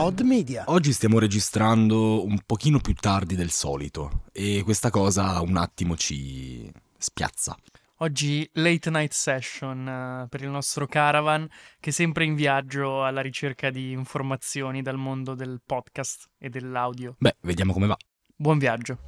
Odd Media. Oggi stiamo registrando un pochino più tardi del solito e questa cosa un attimo ci spiazza. Oggi late night session uh, per il nostro caravan che è sempre in viaggio alla ricerca di informazioni dal mondo del podcast e dell'audio. Beh, vediamo come va. Buon viaggio.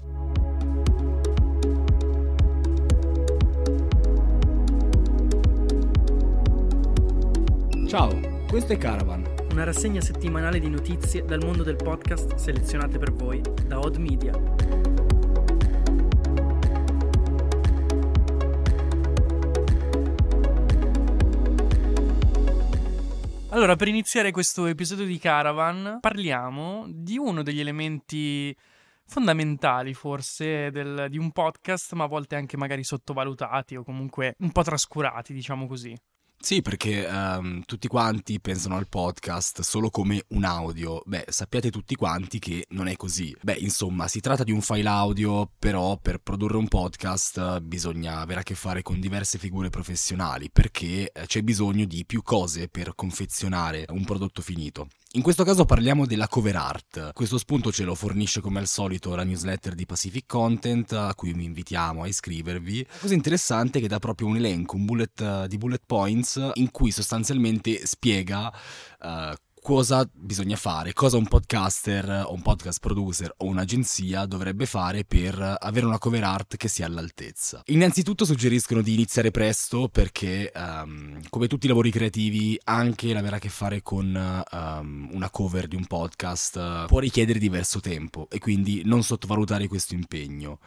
Ciao, questo è Caravan. Una rassegna settimanale di notizie dal mondo del podcast selezionate per voi da Odd Media. Allora, per iniziare questo episodio di Caravan, parliamo di uno degli elementi fondamentali forse del, di un podcast, ma a volte anche magari sottovalutati o comunque un po' trascurati, diciamo così. Sì, perché um, tutti quanti pensano al podcast solo come un audio. Beh, sappiate tutti quanti che non è così. Beh, insomma, si tratta di un file audio, però per produrre un podcast bisogna avere a che fare con diverse figure professionali, perché eh, c'è bisogno di più cose per confezionare un prodotto finito. In questo caso parliamo della cover art. Questo spunto ce lo fornisce come al solito la newsletter di Pacific Content, a cui vi invitiamo a iscrivervi. La cosa interessante è che dà proprio un elenco, un bullet di bullet points in cui sostanzialmente spiega uh, cosa bisogna fare, cosa un podcaster o un podcast producer o un'agenzia dovrebbe fare per avere una cover art che sia all'altezza. Innanzitutto suggeriscono di iniziare presto perché um, come tutti i lavori creativi anche l'avere a che fare con um, una cover di un podcast uh, può richiedere diverso tempo e quindi non sottovalutare questo impegno.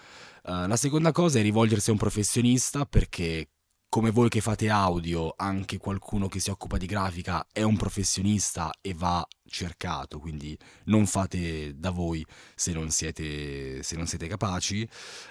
Uh, la seconda cosa è rivolgersi a un professionista perché come voi che fate audio, anche qualcuno che si occupa di grafica è un professionista e va cercato, quindi non fate da voi se non siete, se non siete capaci.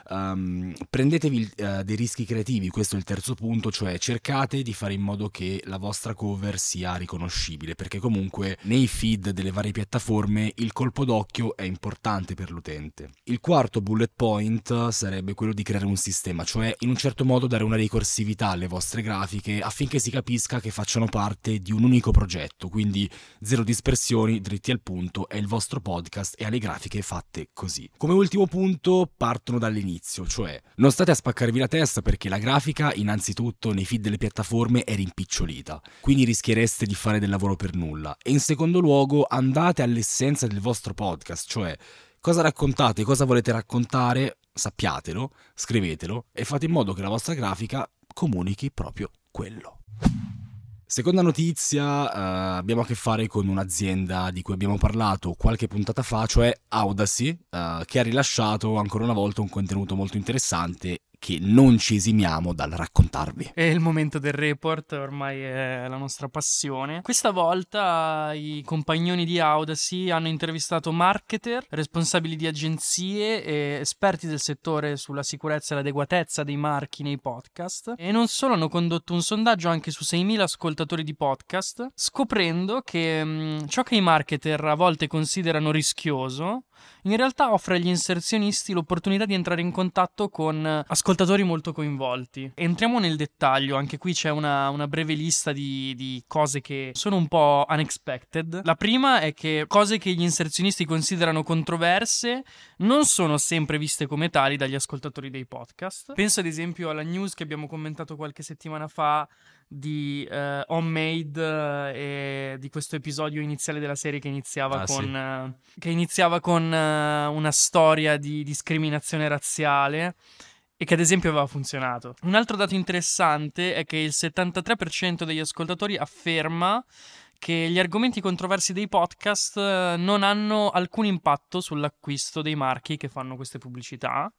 Um, prendetevi uh, dei rischi creativi, questo è il terzo punto, cioè cercate di fare in modo che la vostra cover sia riconoscibile, perché comunque nei feed delle varie piattaforme il colpo d'occhio è importante per l'utente. Il quarto bullet point sarebbe quello di creare un sistema, cioè in un certo modo dare una ricorsività alle vostre grafiche affinché si capisca che facciano parte di un unico progetto, quindi zero dispersioni, dritti al punto, è il vostro podcast e ha le grafiche fatte così. Come ultimo punto partono dall'inizio, cioè non state a spaccarvi la testa perché la grafica innanzitutto nei feed delle piattaforme è rimpicciolita, quindi rischiereste di fare del lavoro per nulla e in secondo luogo andate all'essenza del vostro podcast, cioè cosa raccontate, cosa volete raccontare, sappiatelo, scrivetelo e fate in modo che la vostra grafica comunichi proprio quello. Seconda notizia, uh, abbiamo a che fare con un'azienda di cui abbiamo parlato qualche puntata fa, cioè Audacy, uh, che ha rilasciato ancora una volta un contenuto molto interessante che non ci esimiamo dal raccontarvi. È il momento del report, ormai è la nostra passione. Questa volta i compagnoni di Audacy hanno intervistato marketer, responsabili di agenzie e esperti del settore sulla sicurezza e l'adeguatezza dei marchi nei podcast e non solo hanno condotto un sondaggio anche su 6.000 ascoltatori di podcast, scoprendo che mh, mm, ciò che i marketer a volte considerano rischioso in realtà offre agli inserzionisti l'opportunità di entrare in contatto con ascoltatori ascoltatori molto coinvolti. Entriamo nel dettaglio, anche qui c'è una, una breve lista di, di, cose che sono un po' unexpected. La prima è che cose che gli inserzionisti considerano controverse non sono sempre viste come tali dagli ascoltatori dei podcast. Penso ad esempio alla news che abbiamo commentato qualche settimana fa di uh, Homemade uh, e di questo episodio iniziale della serie che iniziava ah, con, sì. uh, che iniziava con una storia di discriminazione razziale e che ad esempio aveva funzionato. Un altro dato interessante è che il 73% degli ascoltatori afferma che gli argomenti controversi dei podcast eh, non hanno alcun impatto sull'acquisto dei marchi che fanno queste pubblicità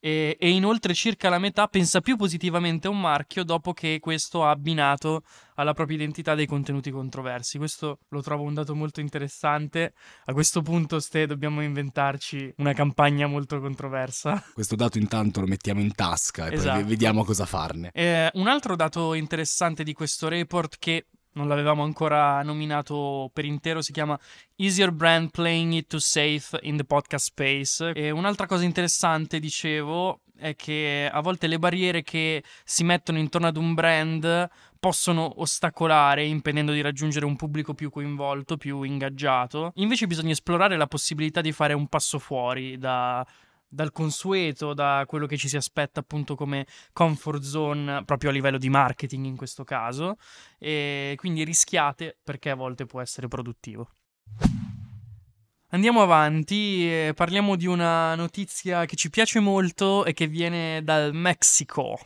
e, e, inoltre circa la metà pensa più positivamente a un marchio dopo che questo ha abbinato alla propria identità dei contenuti controversi. Questo lo trovo un dato molto interessante. A questo punto, Ste, dobbiamo inventarci una campagna molto controversa. Questo dato intanto lo mettiamo in tasca e esatto. poi vediamo cosa farne. Eh, un altro dato interessante di questo report che non l'avevamo ancora nominato per intero, si chiama Is Your Brand Playing It Too Safe in the Podcast Space? E un'altra cosa interessante, dicevo, è che a volte le barriere che si mettono intorno ad un brand possono ostacolare, impedendo di raggiungere un pubblico più coinvolto, più ingaggiato. Invece bisogna esplorare la possibilità di fare un passo fuori da, dal consueto, da quello che ci si aspetta appunto come comfort zone proprio a livello di marketing in questo caso e quindi rischiate perché a volte può essere produttivo. Andiamo avanti parliamo di una notizia che ci piace molto e che viene dal Messico.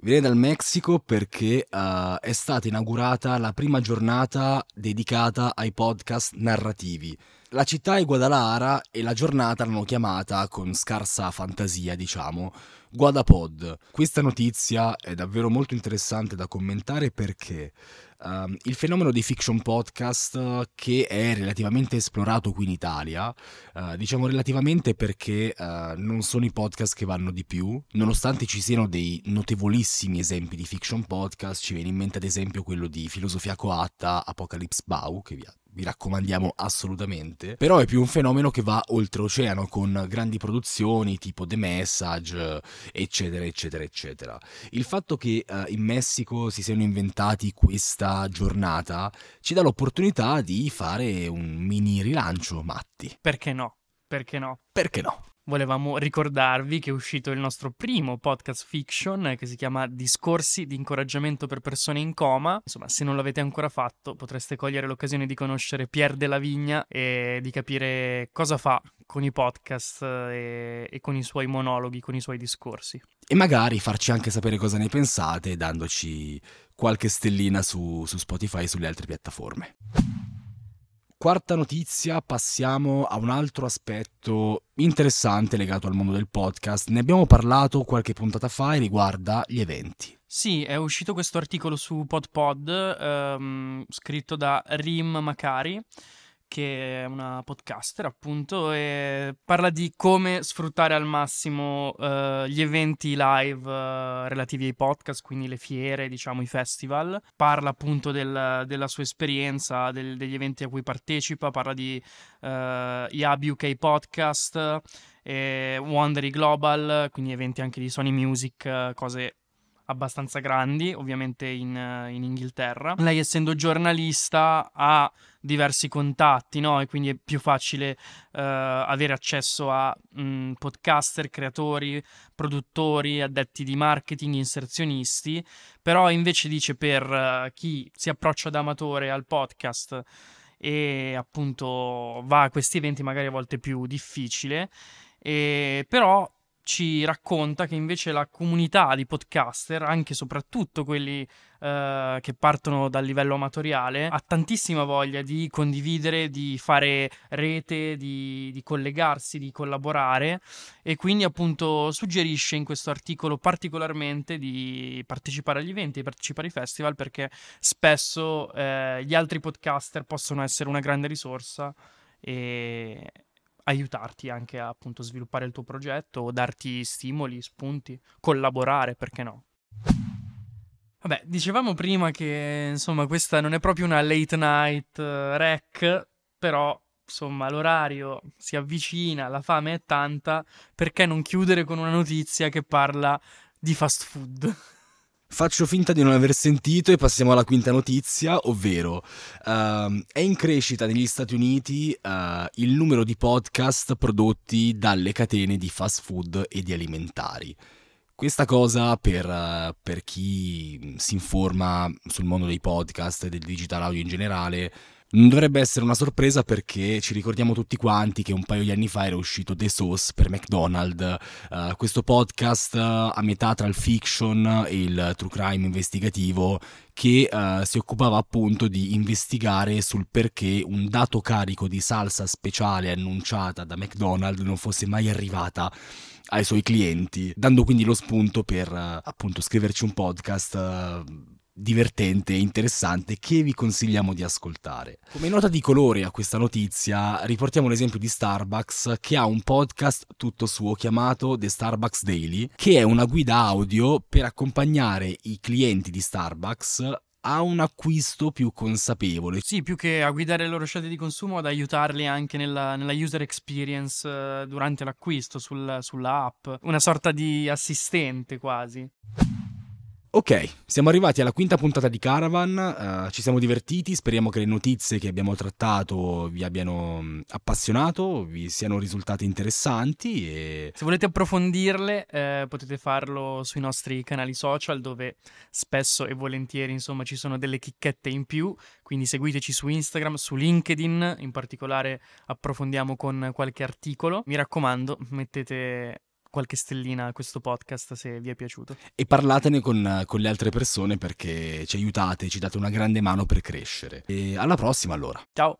Viene dal Messico perché uh, è stata inaugurata la prima giornata dedicata ai podcast narrativi. La città è Guadalajara e la giornata l'hanno chiamata, con scarsa fantasia diciamo, Guadapod. Questa notizia è davvero molto interessante da commentare perché uh, il fenomeno dei fiction podcast che è relativamente esplorato qui in Italia, uh, diciamo relativamente perché uh, non sono i podcast che vanno di più, nonostante ci siano dei notevolissimi esempi di fiction podcast, ci viene in mente ad esempio quello di Filosofia Coatta, Apocalypse Bau, che vi vi raccomandiamo assolutamente. Però è più un fenomeno che va oltreoceano con grandi produzioni tipo The Message, eccetera, eccetera, eccetera. Il fatto che uh, in Messico si siano inventati questa giornata ci dà l'opportunità di fare un mini rilancio, Matti. Perché no? Perché no? Perché no? Volevamo ricordarvi che è uscito il nostro primo podcast fiction che si chiama Discorsi di incoraggiamento per persone in coma. Insomma, se non l'avete ancora fatto, potreste cogliere l'occasione di conoscere Pierre della Vigna e di capire cosa fa con i podcast e, e con i suoi monologhi, con i suoi discorsi. E magari farci anche sapere cosa ne pensate dandoci qualche stellina su, su Spotify e sulle altre piattaforme. Quarta notizia, passiamo a un altro aspetto interessante legato al mondo del podcast. Ne abbiamo parlato qualche puntata fa e riguarda gli eventi. Sì, è uscito questo articolo su PodPod ehm, scritto da Rim Macari che è una podcaster appunto e parla di come sfruttare al massimo uh, gli eventi live uh, relativi ai podcast, quindi le fiere, diciamo i festival. Parla appunto del, della sua esperienza, del, degli eventi a cui partecipa, parla di uh, Yab UK Podcast, e Wondery Global, quindi eventi anche di Sony Music, cose abbastanza grandi, ovviamente in, in, Inghilterra. Lei, essendo giornalista, ha diversi contatti, no? E quindi è più facile uh, avere accesso a mh, podcaster, creatori, produttori, addetti di marketing, inserzionisti. Però invece dice per uh, chi si approccia da amatore al podcast e appunto va a questi eventi magari a volte più difficile. E, però ci racconta che invece la comunità di podcaster, anche e soprattutto quelli uh, che partono dal livello amatoriale, ha tantissima voglia di condividere, di fare rete, di, di collegarsi, di collaborare e quindi appunto suggerisce in questo articolo particolarmente di partecipare agli eventi, di partecipare ai festival perché spesso uh, gli altri podcaster possono essere una grande risorsa e aiutarti anche a appunto sviluppare il tuo progetto darti stimoli, spunti, collaborare, perché no? Vabbè, dicevamo prima che insomma questa non è proprio una late night uh, rec, però insomma l'orario si avvicina, la fame è tanta, perché non chiudere con una notizia che parla di fast food? Faccio finta di non aver sentito e passiamo alla quinta notizia, ovvero uh, è in crescita negli Stati Uniti uh, il numero di podcast prodotti dalle catene di fast food e di alimentari. Questa cosa per, uh, per chi si informa sul mondo dei podcast e del digital audio in generale non dovrebbe essere una sorpresa perché ci ricordiamo tutti quanti che un paio di anni fa era uscito The Sauce per McDonald's, uh, questo podcast uh, a metà tra il fiction e il true crime investigativo che uh, si occupava appunto di investigare sul perché un dato carico di salsa speciale annunciata da McDonald's non fosse mai arrivata ai suoi clienti, dando quindi lo spunto per appunto scriverci un podcast divertente e interessante che vi consigliamo di ascoltare. Come nota di colore a questa notizia, riportiamo l'esempio di Starbucks che ha un podcast tutto suo chiamato The Starbucks Daily, che è una guida audio per accompagnare i clienti di Starbucks a un acquisto più consapevole. Sì, più che a guidare le loro scelte di consumo, ad aiutarli anche nella, nella user experience uh, durante l'acquisto sul, sulla app, una sorta di assistente quasi. Ok, siamo arrivati alla quinta puntata di Caravan, uh, ci siamo divertiti, speriamo che le notizie che abbiamo trattato vi abbiano mm, appassionato, vi siano risultate interessanti e... Se volete approfondirle eh, potete farlo sui nostri canali social dove spesso e volentieri insomma ci sono delle chicchette in più, quindi seguiteci su Instagram, su LinkedIn, in particolare approfondiamo con qualche articolo. Mi raccomando, mettete qualche stellina a questo podcast se vi è piaciuto. E parlatene con, con le altre persone perché ci aiutate, ci date una grande mano per crescere. E alla prossima allora. Ciao!